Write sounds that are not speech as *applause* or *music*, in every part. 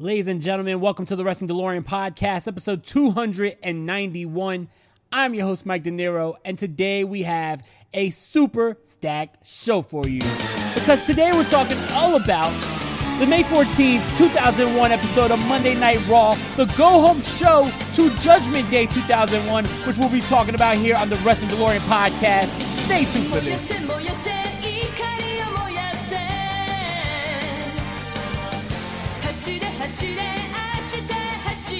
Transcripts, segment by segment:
Ladies and gentlemen, welcome to the Wrestling DeLorean podcast, episode 291. I'm your host, Mike De Niro, and today we have a super stacked show for you. Because today we're talking all about the May 14th, 2001 episode of Monday Night Raw, the go home show to Judgment Day 2001, which we'll be talking about here on the Wrestling DeLorean podcast. Stay tuned for this. 走れ走れ明日走れ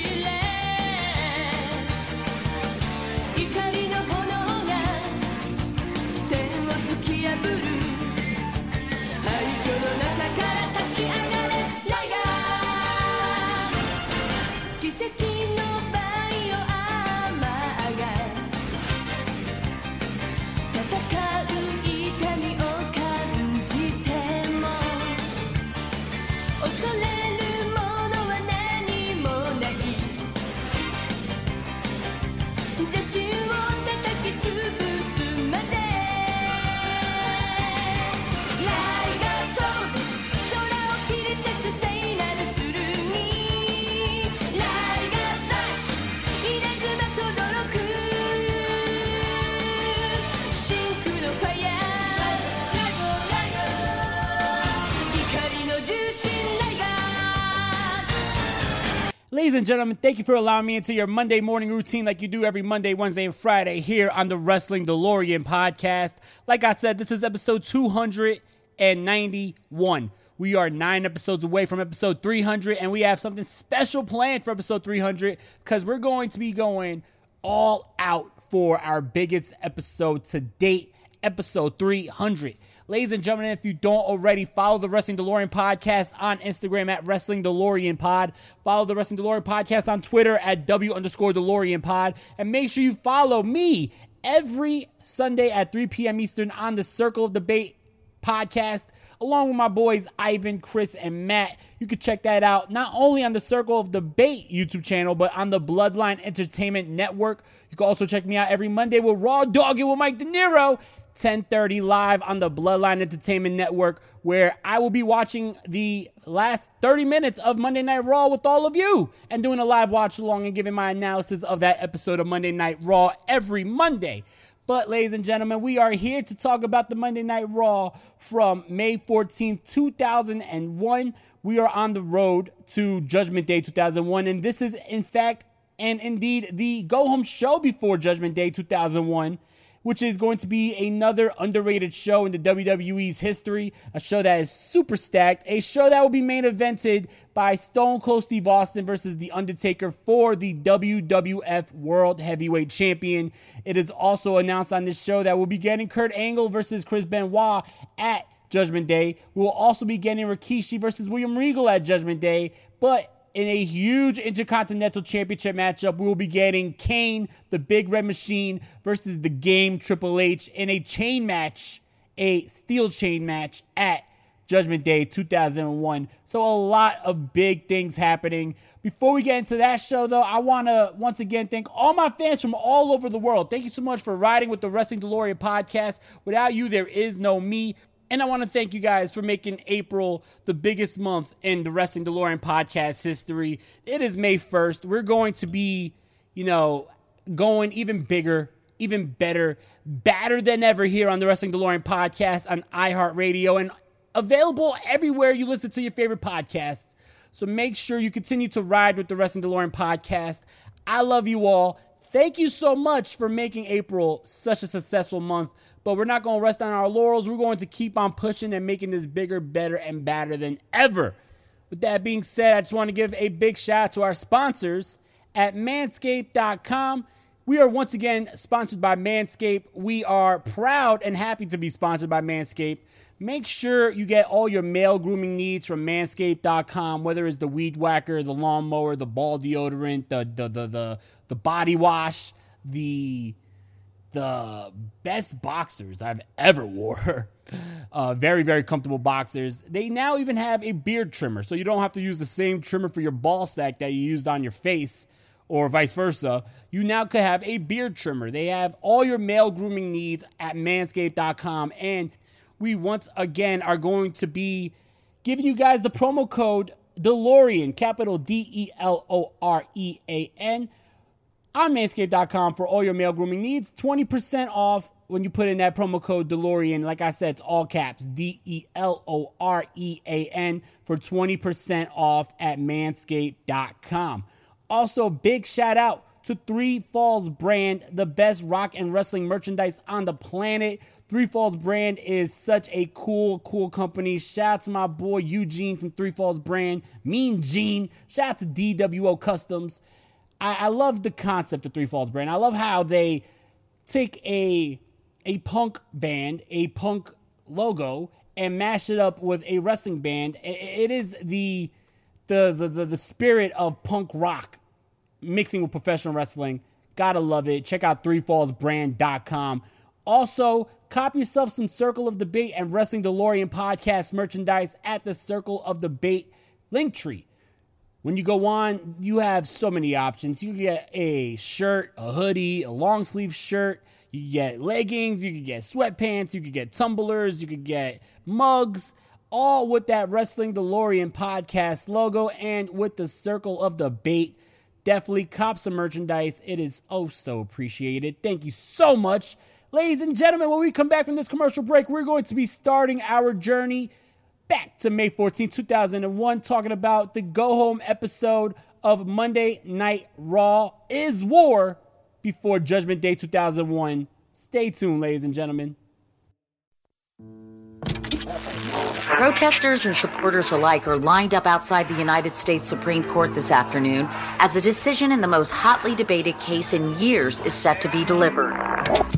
怒りの炎が天を突き破る。廃墟の中から Ladies and gentlemen, thank you for allowing me into your Monday morning routine like you do every Monday, Wednesday, and Friday here on the Wrestling DeLorean podcast. Like I said, this is episode 291. We are nine episodes away from episode 300, and we have something special planned for episode 300 because we're going to be going all out for our biggest episode to date, episode 300. Ladies and gentlemen, if you don't already, follow the Wrestling DeLorean podcast on Instagram at Wrestling DeLorean Pod. Follow the Wrestling DeLorean podcast on Twitter at W underscore DeLorean Pod. And make sure you follow me every Sunday at 3 p.m. Eastern on the Circle of Debate podcast, along with my boys Ivan, Chris, and Matt. You can check that out not only on the Circle of Debate YouTube channel, but on the Bloodline Entertainment Network. You can also check me out every Monday with Raw Dog with Mike De Niro. 10:30 live on the Bloodline Entertainment Network, where I will be watching the last 30 minutes of Monday Night Raw with all of you and doing a live watch along and giving my analysis of that episode of Monday Night Raw every Monday. But, ladies and gentlemen, we are here to talk about the Monday Night Raw from May 14th, 2001. We are on the road to Judgment Day 2001, and this is, in fact, and indeed the go home show before Judgment Day 2001 which is going to be another underrated show in the WWE's history. A show that is super stacked. A show that will be main evented by Stone Cold Steve Austin versus The Undertaker for the WWF World Heavyweight Champion. It is also announced on this show that we'll be getting Kurt Angle versus Chris Benoit at Judgment Day. We will also be getting Rikishi versus William Regal at Judgment Day. But in a huge Intercontinental Championship matchup, we will be getting Kane, the Big Red Machine, versus the Game Triple H in a chain match, a steel chain match at Judgment Day 2001. So a lot of big things happening. Before we get into that show, though, I want to once again thank all my fans from all over the world. Thank you so much for riding with the Wrestling DeLorean podcast. Without you, there is no me. And I want to thank you guys for making April the biggest month in the Wrestling DeLorean podcast history. It is May 1st. We're going to be, you know, going even bigger, even better, badder than ever here on the Wrestling DeLorean podcast on iHeartRadio and available everywhere you listen to your favorite podcasts. So make sure you continue to ride with the Wrestling DeLorean podcast. I love you all. Thank you so much for making April such a successful month. But we're not going to rest on our laurels. We're going to keep on pushing and making this bigger, better, and badder than ever. With that being said, I just want to give a big shout out to our sponsors at manscaped.com. We are once again sponsored by Manscaped. We are proud and happy to be sponsored by Manscaped. Make sure you get all your male grooming needs from manscaped.com, whether it's the weed whacker, the lawnmower, the ball deodorant, the the the the, the body wash, the the best boxers I've ever wore. *laughs* Uh, very, very comfortable boxers. They now even have a beard trimmer, so you don't have to use the same trimmer for your ball sack that you used on your face or vice versa. You now could have a beard trimmer. They have all your male grooming needs at manscaped.com. And we once again are going to be giving you guys the promo code DeLorean, capital D E L O R E A N on manscaped.com for all your male grooming needs. 20% off when you put in that promo code DeLorean. Like I said, it's all caps D E L O R E A N for 20% off at manscaped.com. Also, big shout out to Three Falls Brand, the best rock and wrestling merchandise on the planet. Three Falls Brand is such a cool, cool company. Shout out to my boy Eugene from Three Falls Brand, Mean Gene. Shout out to DWO Customs. I, I love the concept of Three Falls Brand. I love how they take a a punk band, a punk logo, and mash it up with a wrestling band. It is the the the the, the spirit of punk rock mixing with professional wrestling. Gotta love it. Check out threefallsbrand.com. Also, cop yourself some Circle of Debate and Wrestling DeLorean podcast merchandise at the Circle of Debate link tree. When you go on, you have so many options. You get a shirt, a hoodie, a long sleeve shirt. You get leggings. You can get sweatpants. You can get tumblers. You could get mugs. All with that Wrestling DeLorean podcast logo and with the Circle of Debate. Definitely cop some merchandise. It is oh so appreciated. Thank you so much. Ladies and gentlemen, when we come back from this commercial break, we're going to be starting our journey back to May 14, 2001, talking about the go home episode of Monday Night Raw is War before Judgment Day 2001. Stay tuned, ladies and gentlemen. Protesters and supporters alike are lined up outside the United States Supreme Court this afternoon as a decision in the most hotly debated case in years is set to be delivered.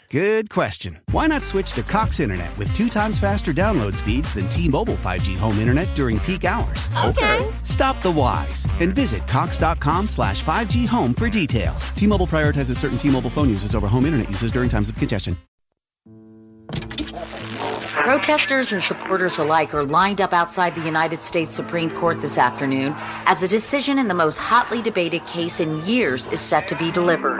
Good question. Why not switch to Cox Internet with two times faster download speeds than T-Mobile 5G home internet during peak hours? Okay. Stop the whys and visit cox.com slash 5G home for details. T-Mobile prioritizes certain T-Mobile phone users over home internet users during times of congestion. Protesters and supporters alike are lined up outside the United States Supreme Court this afternoon as a decision in the most hotly debated case in years is set to be delivered.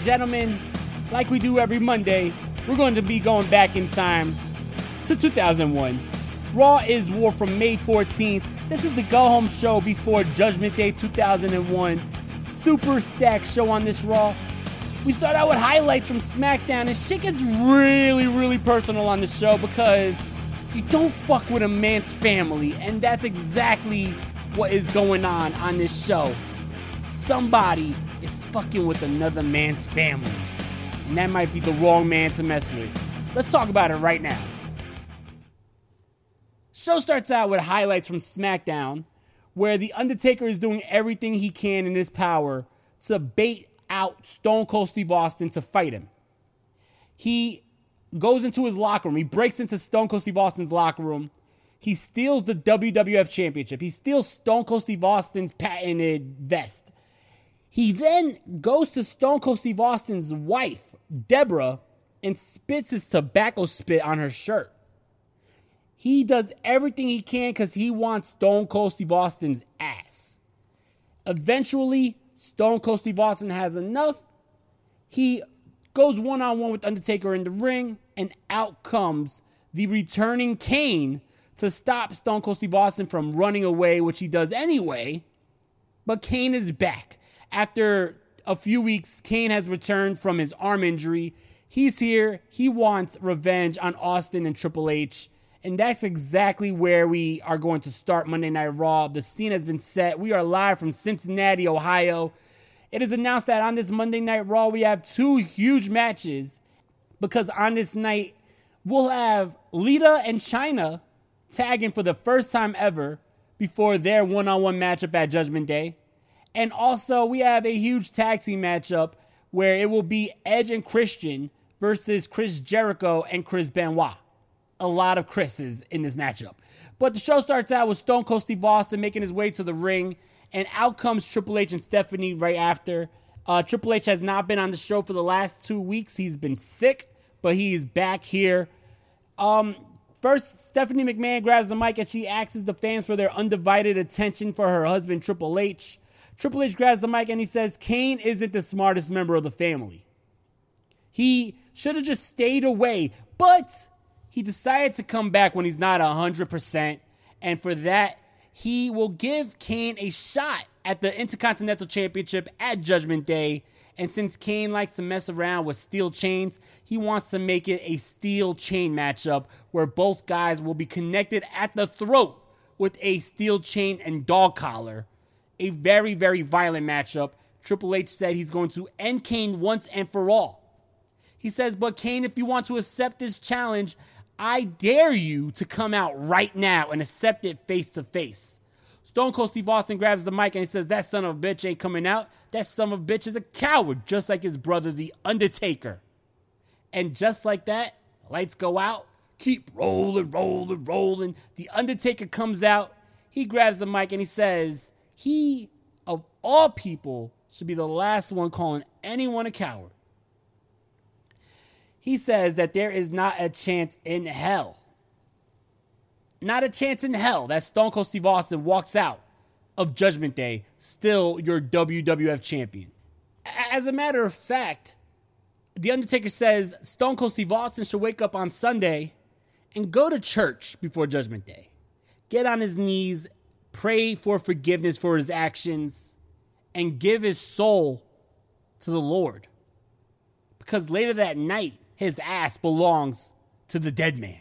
Gentlemen, like we do every Monday, we're going to be going back in time to 2001. Raw is War from May 14th. This is the go home show before Judgment Day 2001. Super stacked show on this Raw. We start out with highlights from SmackDown, and shit gets really, really personal on the show because you don't fuck with a man's family, and that's exactly what is going on on this show. Somebody is fucking with another man's family, and that might be the wrong man to mess with. Let's talk about it right now. Show starts out with highlights from SmackDown, where The Undertaker is doing everything he can in his power to bait out Stone Cold Steve Austin to fight him. He goes into his locker room. He breaks into Stone Cold Steve Austin's locker room. He steals the WWF Championship. He steals Stone Cold Steve Austin's patented vest. He then goes to Stone Cold Steve Austin's wife, Deborah, and spits his tobacco spit on her shirt. He does everything he can because he wants Stone Cold Steve Austin's ass. Eventually, Stone Cold Steve Austin has enough. He goes one on one with Undertaker in the ring, and out comes the returning Kane to stop Stone Cold Steve Austin from running away, which he does anyway. But Kane is back. After a few weeks, Kane has returned from his arm injury. He's here. He wants revenge on Austin and Triple H. And that's exactly where we are going to start Monday Night Raw. The scene has been set. We are live from Cincinnati, Ohio. It is announced that on this Monday Night Raw, we have two huge matches because on this night, we'll have Lita and Chyna tagging for the first time ever before their one on one matchup at Judgment Day. And also, we have a huge tag team matchup where it will be Edge and Christian versus Chris Jericho and Chris Benoit. A lot of Chris's in this matchup. But the show starts out with Stone Cold Steve Austin making his way to the ring, and out comes Triple H and Stephanie right after. Uh, Triple H has not been on the show for the last two weeks. He's been sick, but he is back here. Um, first, Stephanie McMahon grabs the mic and she asks the fans for their undivided attention for her husband, Triple H. Triple H grabs the mic and he says, Kane isn't the smartest member of the family. He should have just stayed away, but he decided to come back when he's not 100%. And for that, he will give Kane a shot at the Intercontinental Championship at Judgment Day. And since Kane likes to mess around with steel chains, he wants to make it a steel chain matchup where both guys will be connected at the throat with a steel chain and dog collar. A very, very violent matchup. Triple H said he's going to end Kane once and for all. He says, But Kane, if you want to accept this challenge, I dare you to come out right now and accept it face to face. Stone Cold Steve Austin grabs the mic and he says, That son of a bitch ain't coming out. That son of a bitch is a coward, just like his brother, The Undertaker. And just like that, lights go out. Keep rolling, rolling, rolling. The Undertaker comes out. He grabs the mic and he says, He, of all people, should be the last one calling anyone a coward. He says that there is not a chance in hell. Not a chance in hell that Stone Cold Steve Austin walks out of Judgment Day still your WWF champion. As a matter of fact, The Undertaker says Stone Cold Steve Austin should wake up on Sunday and go to church before Judgment Day. Get on his knees, pray for forgiveness for his actions, and give his soul to the Lord. Because later that night, his ass belongs to the dead man.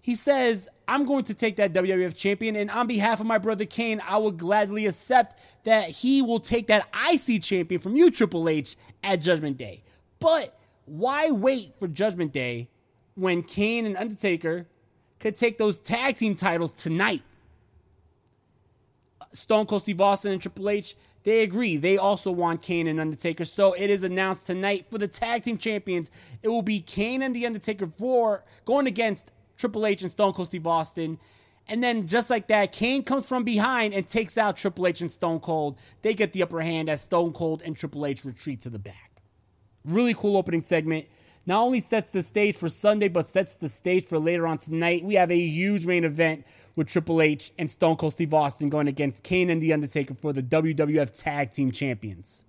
He says, I'm going to take that WWF champion, and on behalf of my brother Kane, I will gladly accept that he will take that IC champion from you, Triple H, at Judgment Day. But why wait for Judgment Day when Kane and Undertaker could take those tag team titles tonight? Stone Cold Steve Austin and Triple H, they agree. They also want Kane and Undertaker. So it is announced tonight for the tag team champions. It will be Kane and The Undertaker for going against Triple H and Stone Cold Steve Austin. And then just like that, Kane comes from behind and takes out Triple H and Stone Cold. They get the upper hand as Stone Cold and Triple H retreat to the back. Really cool opening segment. Not only sets the stage for Sunday, but sets the stage for later on tonight. We have a huge main event with Triple H and Stone Cold Steve Austin going against Kane and The Undertaker for the WWF Tag Team Champions.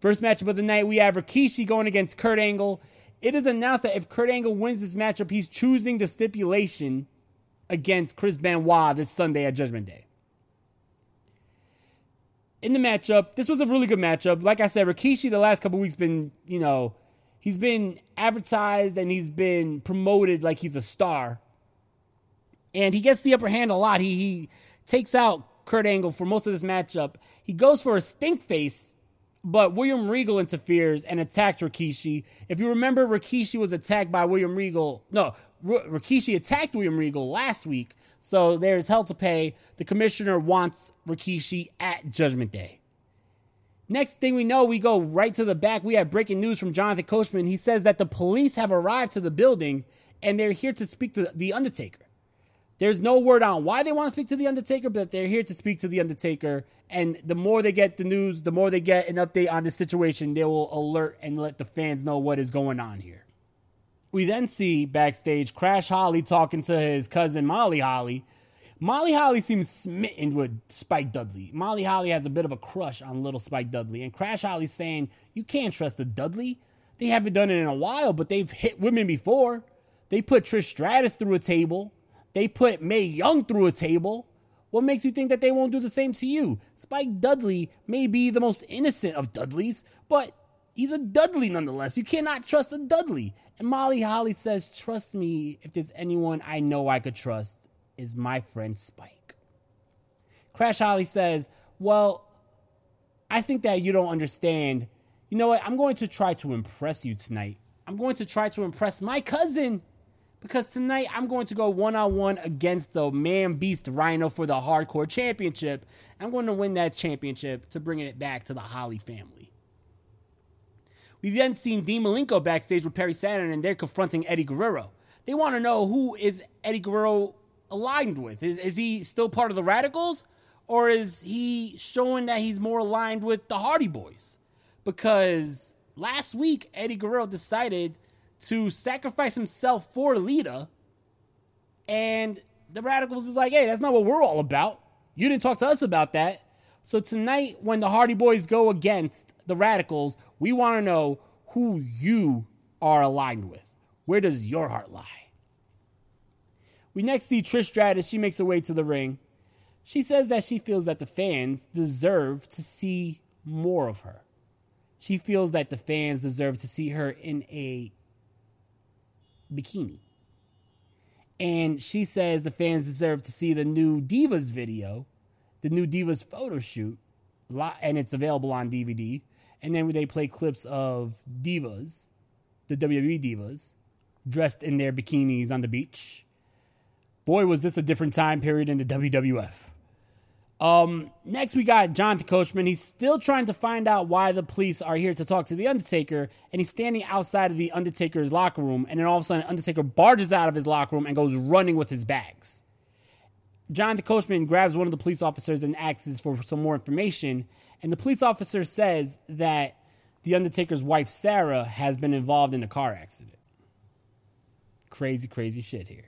First matchup of the night, we have Rikishi going against Kurt Angle. It is announced that if Kurt Angle wins this matchup, he's choosing the stipulation against Chris Benoit this Sunday at Judgment Day. In the matchup, this was a really good matchup. Like I said, Rikishi the last couple weeks been, you know, he's been advertised and he's been promoted like he's a star. And he gets the upper hand a lot. He he takes out Kurt Angle for most of this matchup. He goes for a stink face but William Regal interferes and attacks Rikishi. If you remember, Rikishi was attacked by William Regal. No, R- Rikishi attacked William Regal last week. So there's hell to pay. The commissioner wants Rikishi at Judgment Day. Next thing we know, we go right to the back. We have breaking news from Jonathan Coachman. He says that the police have arrived to the building and they're here to speak to The Undertaker. There's no word on why they want to speak to The Undertaker, but they're here to speak to The Undertaker. And the more they get the news, the more they get an update on the situation, they will alert and let the fans know what is going on here. We then see backstage Crash Holly talking to his cousin Molly Holly. Molly Holly seems smitten with Spike Dudley. Molly Holly has a bit of a crush on little Spike Dudley. And Crash Holly's saying, You can't trust the Dudley. They haven't done it in a while, but they've hit women before. They put Trish Stratus through a table. They put Mae Young through a table. What makes you think that they won't do the same to you? Spike Dudley may be the most innocent of Dudleys, but he's a Dudley nonetheless. You cannot trust a Dudley. And Molly Holly says, Trust me, if there's anyone I know I could trust, is my friend Spike. Crash Holly says, Well, I think that you don't understand. You know what? I'm going to try to impress you tonight. I'm going to try to impress my cousin because tonight I'm going to go one on one against the man beast Rhino for the hardcore championship. I'm going to win that championship to bring it back to the Holly family. We've then seen Dean Malenko backstage with Perry Saturn and they're confronting Eddie Guerrero. They want to know who is Eddie Guerrero aligned with. Is, is he still part of the Radicals? Or is he showing that he's more aligned with the Hardy Boys? Because last week, Eddie Guerrero decided to sacrifice himself for Lita. And the Radicals is like, hey, that's not what we're all about. You didn't talk to us about that. So tonight, when the Hardy Boys go against the Radicals, we want to know who you are aligned with. Where does your heart lie? We next see Trish Stratus. She makes her way to the ring. She says that she feels that the fans deserve to see more of her. She feels that the fans deserve to see her in a bikini. And she says the fans deserve to see the new Divas video, the new Divas photo shoot, and it's available on DVD. And then they play clips of Divas, the WWE Divas, dressed in their bikinis on the beach. Boy, was this a different time period in the WWF. Um, next, we got Jonathan Coachman. He's still trying to find out why the police are here to talk to The Undertaker, and he's standing outside of The Undertaker's locker room, and then all of a sudden, Undertaker barges out of his locker room and goes running with his bags. Jonathan Coachman grabs one of the police officers and asks for some more information, and the police officer says that The Undertaker's wife, Sara, has been involved in a car accident. Crazy, crazy shit here.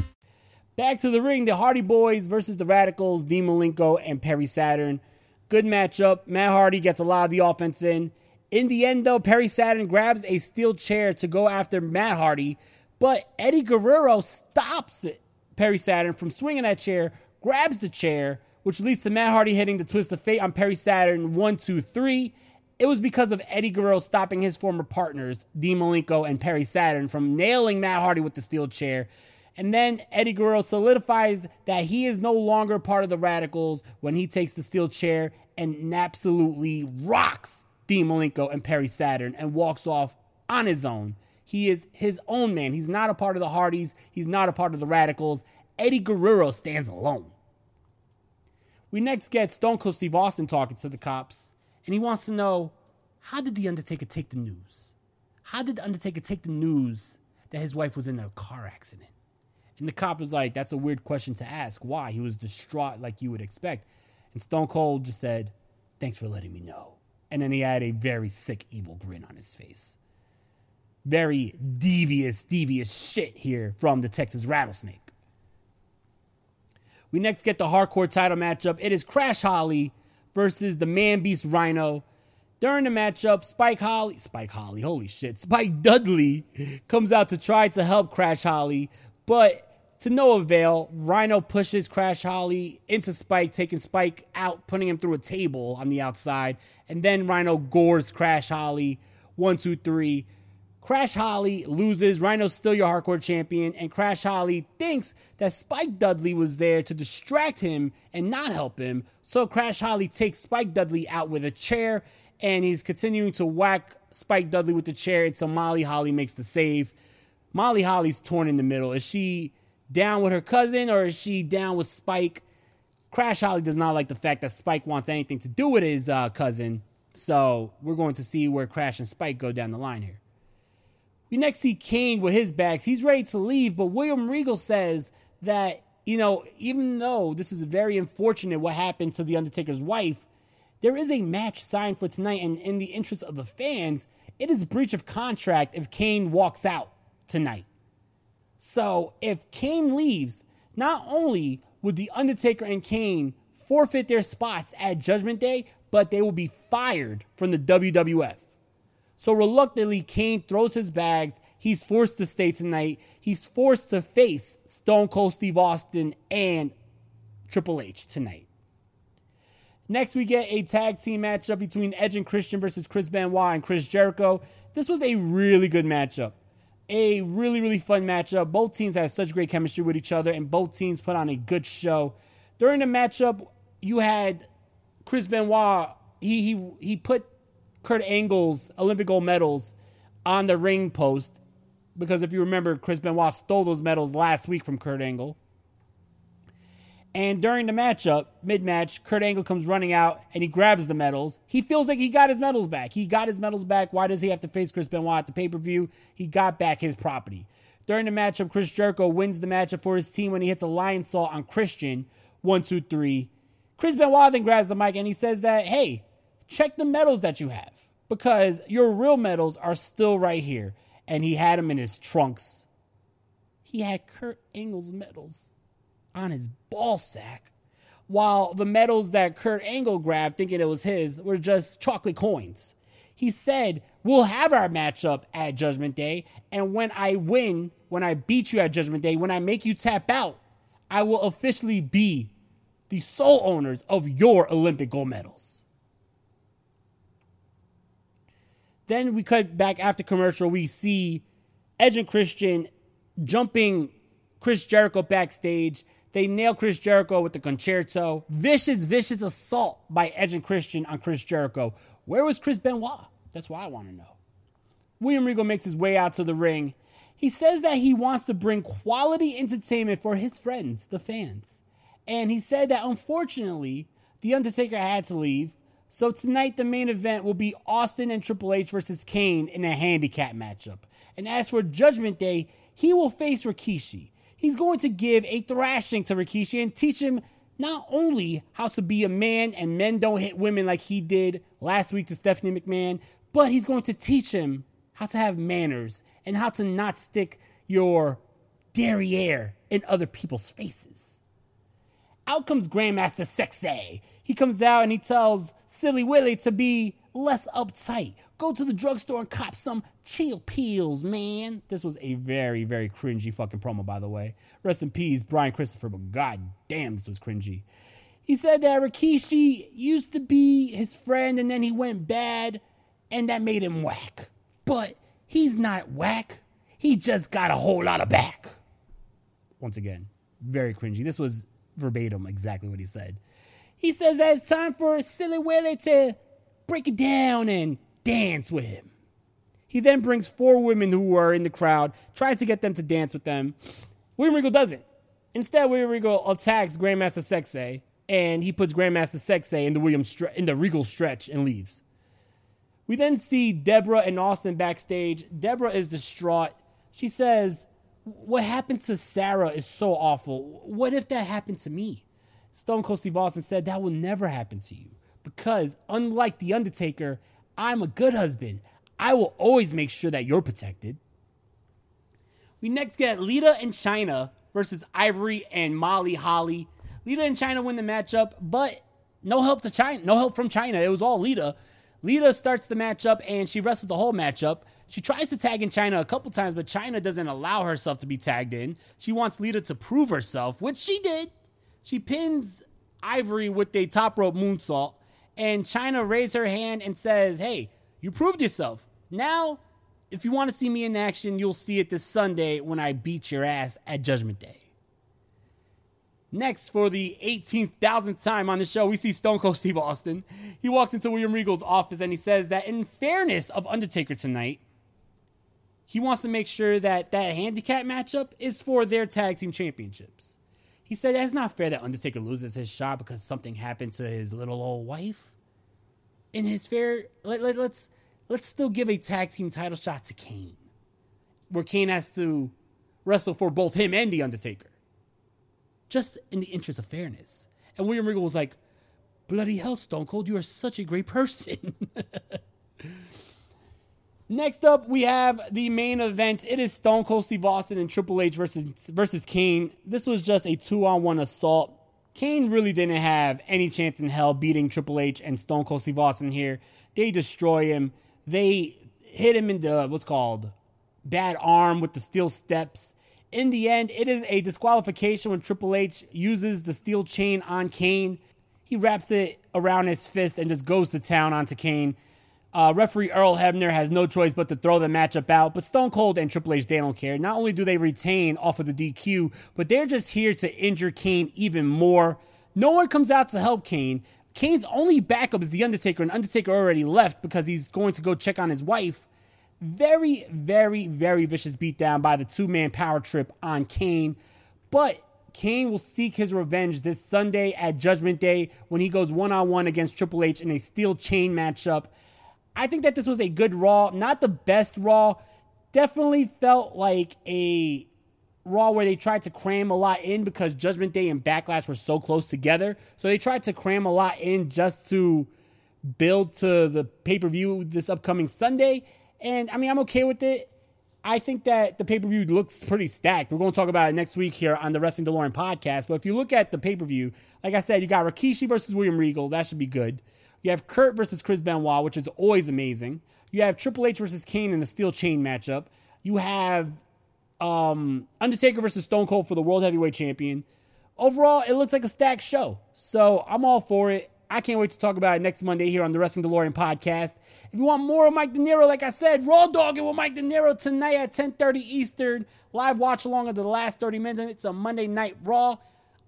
Back to the ring, the Hardy Boys versus the Radicals, Dean Malenko and Perry Saturn. Good matchup. Matt Hardy gets a lot of the offense in. In the end, though, Perry Saturn grabs a steel chair to go after Matt Hardy, but Eddie Guerrero stops it. Perry Saturn from swinging that chair, grabs the chair, which leads to Matt Hardy hitting the twist of fate on Perry Saturn one, two, three. It was because of Eddie Guerrero stopping his former partners, Dean Malenko and Perry Saturn, from nailing Matt Hardy with the steel chair. And then Eddie Guerrero solidifies that he is no longer part of the Radicals when he takes the steel chair and absolutely rocks Dean Malenko and Perry Saturn and walks off on his own. He is his own man. He's not a part of the Hardys. He's not a part of the Radicals. Eddie Guerrero stands alone. We next get Stone Cold Steve Austin talking to the cops, and he wants to know how did The Undertaker take the news? How did The Undertaker take the news that his wife was in a car accident? And the cop was like, That's a weird question to ask. Why? He was distraught like you would expect. And Stone Cold just said, Thanks for letting me know. And then he had a very sick, evil grin on his face. Very devious, devious shit here from the Texas Rattlesnake. We next get the hardcore title matchup. It is Crash Holly versus the Man Beast Rhino. During the matchup, Spike Holly, Spike Holly, holy shit, Spike Dudley comes out to try to help Crash Holly, but to no avail. Rhino pushes Crash Holly into Spike, taking Spike out, putting him through a table on the outside, and then Rhino gores Crash Holly. One, two, three. Crash Holly loses. Rhino's still your hardcore champion, and Crash Holly thinks that Spike Dudley was there to distract him and not help him. So Crash Holly takes Spike Dudley out with a chair, and he's continuing to whack Spike Dudley with the chair until Molly Holly makes the save. Molly Holly's torn in the middle. Is she down with her cousin or is she down with Spike? Crash Holly does not like the fact that Spike wants anything to do with his uh, cousin. So we're going to see where Crash and Spike go down the line here. We next see Kane with his bags. He's ready to leave, but William Regal says that, you know, even though this is very unfortunate what happened to The Undertaker's wife, there is a match signed for tonight, and in the interest of the fans, it is breach of contract if Kane walks out tonight. So if Kane leaves, not only would The Undertaker and Kane forfeit their spots at Judgment Day, but they will be fired from the WWF. So reluctantly, Kane throws his bags. He's forced to stay tonight. He's forced to face Stone Cold Steve Austin and Triple H tonight. Next, we get a tag team matchup between Edge and Christian versus Chris Benoit and Chris Jericho. This was a really good matchup. A really, really fun matchup. Both teams had such great chemistry with each other, and both teams put on a good show. During the matchup, you had Chris Benoit. He he he put Kurt Angle's Olympic gold medals on the ring post because if you remember, Chris Benoit stole those medals last week from Kurt Angle. And during the matchup, mid match, Kurt Angle comes running out and he grabs the medals. He feels like he got his medals back. He got his medals back. Why does he have to face Chris Benoit at the pay per view? He got back his property. During the matchup, Chris Jericho wins the matchup for his team when he hits a Lionsault on Christian. One, two, three. Chris Benoit then grabs the mic and he says that, hey, check the medals that you have because your real medals are still right here. And he had them in his trunks. He had Kurt Angle's medals on his ball sack, while the medals that Kurt Angle grabbed, thinking it was his, were just chocolate coins. He said, We'll have our matchup at Judgment Day, and when I win, when I beat you at Judgment Day, when I make you tap out, I will officially be the sole owners of your Olympic gold medals. Then we cut back after commercial. We see Edge and Christian jumping Chris Jericho backstage. They nail Chris Jericho with the Con-Chair-To. Vicious, vicious assault by Edge and Christian on Chris Jericho. Where was Chris Benoit? That's what I want to know. William Regal makes his way out to the ring. He says that he wants to bring quality entertainment for his friends, the fans. And he said that unfortunately, The Undertaker had to leave. So tonight, the main event will be Austin and Triple H versus Kane in a handicap matchup. And as for Judgment Day, he will face Rikishi. He's going to give a thrashing to Rikishi and teach him not only how to be a man and men don't hit women like he did last week to Stephanie McMahon, but he's going to teach him how to have manners and how to not stick your derriere in other people's faces. Out comes Grandmaster Sexay. He comes out and he tells Silly Willy to be less uptight. Go to the drugstore and cop some chill pills, man. This was a very, very cringy fucking promo, by the way. Rest in peace, Brian Christopher, but god damn, this was cringy. He said that Rikishi used to be his friend and then he went bad and that made him whack. But he's not whack. He just got a whole lot of back. Once again, very cringy. This was verbatim exactly what he said. He says that it's time for Silly Willy to break it down and dance with him. He then brings four women who are in the crowd, tries to get them to dance with them. William Regal doesn't. Instead, William Regal attacks Grandmaster Sexay, and he puts Grandmaster Sexay in the William stre- in the Regal stretch and leaves. We then see Deborah and Austin backstage. Deborah is distraught. She says, What happened to Sara is so awful. What if that happened to me? Stone Cold Steve Austin said, That will never happen to you. Because unlike The Undertaker, I'm a good husband. I will always make sure that you're protected. We next get Lita and Chyna versus Ivory and Molly Holly. Lita and Chyna win the matchup, but no help to Chyna, no help from Chyna. It was all Lita. Lita starts the matchup and she wrestles the whole matchup. She tries to tag in Chyna a couple times, but Chyna doesn't allow herself to be tagged in. She wants Lita to prove herself, which she did. She pins Ivory with a top rope moonsault, and Chyna raises her hand and says, Hey, you proved yourself. Now, if you want to see me in action, you'll see it this Sunday when I beat your ass at Judgment Day. Next, for the 18,000th time on the show, we see Stone Cold Steve Austin. He walks into William Regal's office and he says that, in fairness of Undertaker tonight, he wants to make sure that that handicap matchup is for their tag team championships. He said that's not fair that Undertaker loses his shot because something happened to his little old wife. In his fair, let, let, let's let's still give a tag team title shot to Kane, where Kane has to wrestle for both him and the Undertaker just in the interest of fairness. And William Regal was like, bloody hell, Stone Cold, you are such a great person. *laughs* Next up, we have the main event. It is Stone Cold Steve Austin and Triple H versus, versus Kane. This was just a two on one assault. Kane really didn't have any chance in hell beating Triple H and Stone Cold Steve Austin here. They destroy him. They hit him in the, what's called, bad arm with the steel steps. In the end, it is a disqualification when Triple H uses the steel chain on Kane. He wraps it around his fist and just goes to town onto Kane. Uh, referee Earl Hebner has no choice but to throw the matchup out, but Stone Cold and Triple H, they don't care. Not only do they retain off of the DQ, but they're just here to injure Kane even more. No one comes out to help Kane. Kane's only backup is The Undertaker, and Undertaker already left because he's going to go check on his wife. Very, very, very vicious beatdown by the two man power trip on Kane. But Kane will seek his revenge this Sunday at Judgment Day when he goes one on one against Triple H in a steel chain matchup. I think that this was a good Raw, not the best Raw. definitely felt like a Raw where they tried to cram a lot in because Judgment Day and Backlash were so close together. So they tried to cram a lot in just to build to the pay per view this upcoming Sunday. And I mean, I'm okay with it. I think that the pay per view looks pretty stacked. We're going to talk about it next week here on the Wrestling DeLorean podcast. But if you look at the pay per view, like I said, you got Rikishi versus William Regal. That should be good. You have Kurt versus Chris Benoit, which is always amazing. You have Triple H versus Kane in a steel chain matchup. You have um, Undertaker versus Stone Cold for the World Heavyweight Champion. Overall, it looks like a stacked show. So I'm all for it. I can't wait to talk about it next Monday here on the Wrestling DeLorean podcast. If you want more of Mike De Niro, like I said, Raw Dogging with Mike De Niro tonight at 10:30 Eastern. Live watch along of the last 30 minutes of Monday Night Raw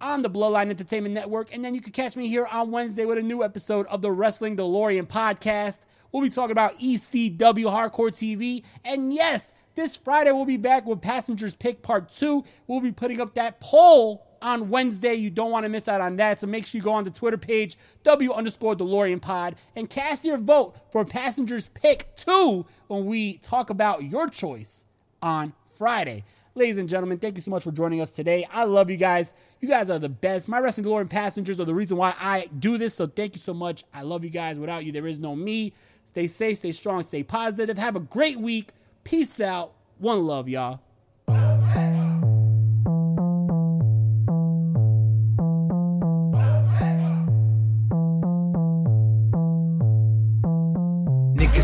on the Bloodline Entertainment Network. And then you can catch me here on Wednesday with a new episode of the Wrestling DeLorean podcast. We'll be talking about ECW Hardcore TV. And yes, this Friday we'll be back with Passengers Pick Part 2. We'll be putting up that poll on Wednesday. You don't want to miss out on that. So make sure you go on the Twitter page, W underscore DeLorean Pod, and cast your vote for Passengers Pick 2 when we talk about your choice on Friday. Ladies and gentlemen, thank you so much for joining us today. I love you guys. You guys are the best. My Wrestling DeLorean passengers are the reason why I do this. So thank you so much. I love you guys. Without you, there is no me. Stay safe, stay strong, stay positive. Have a great week. Peace out. One love, y'all.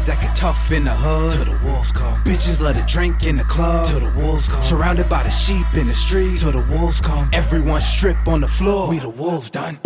Niggas acting tough in the hood. Till the wolves come. Bitches let a drink in the club. Till the wolves come. Surrounded by the sheep in the street. Till the wolves come. Everyone strip on the floor. We the wolves done.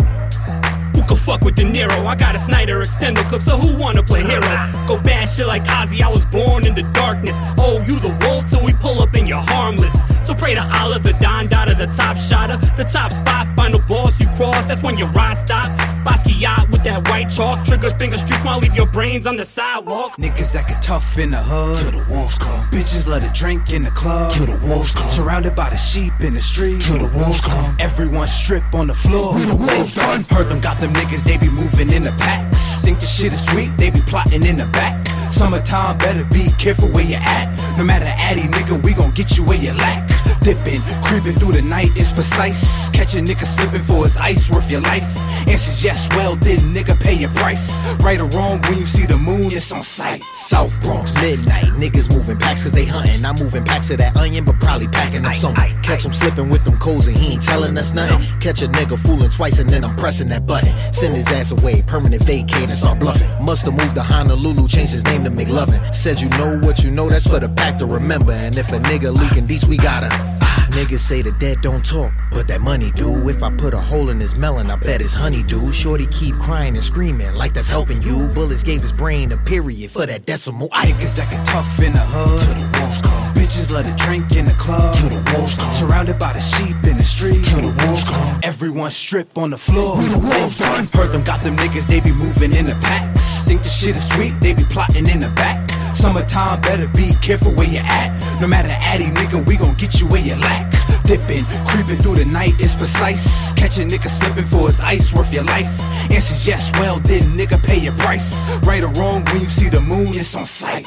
Who could fuck with De Niro? I got a Snyder extender clip, so who wanna play hero? Go bad shit like Ozzy, I was born in the darkness. Oh, you the wolf till we pull up and you're harmless. So pray to Allah, the Don Dada, the top shotter, the top spot, final boss you cross, that's when your ride stop. Basquiat with that white chalk, triggers finger streaks, while leave your brains on the sidewalk. Niggas acting tough in the hood. Till the wolves come. Bitches let a drink in the club. Till the wolves come. Surrounded by the sheep in the street. Till the wolves come. Everyone strip on the floor. We the wolves done. Heard them got them niggas, they be moving in the packs. Think the shit is sweet, they be plotting in the back. Summertime, better be careful where you at. No matter addy, nigga, we gon' get you where you lack. Dipping, creeping through the night is precise. Catch a nigga slipping for his ice, worth your life. Answers yes, well, did nigga pay your price? Right or wrong, when you see the moon, it's on sight. South Bronx, midnight. Niggas moving packs cause they hunting. I'm moving packs of that onion, but probably packing up something. Catch him slipping with them codes and he ain't telling us nothing. Catch a nigga fooling twice and then I'm pressing that button. Send his ass away, permanent vacate and start bluffing. Must have moved to Honolulu, changed his name to McLovin. Said you know what you know, that's for the pack to remember. And if a nigga leaking these, we gotta. Niggas say the dead don't talk, but that money do. If I put a hole in his melon, I bet his honey do. Shorty keep crying and screaming like that's helping you. Bullets gave his brain a period for that decimal. I Niggas acting tough in the hood. Till the wolves come. Bitches let a drink in the club. To the wolves come. Surrounded by the sheep in the street. To the wolves come. Everyone strip on the floor. We the wolves done. Heard them got them niggas, they be moving in the packs. Think the shit is sweet, they be plotting in the back. Summertime, better be careful where you at. No matter addy, nigga, we gon' get you where you lack. Dipping, creeping through the night is precise. Catch a nigga slipping for his ice, worth your life. Answer yes, well, did nigga pay your price? Right or wrong, when you see the moon, it's on sight.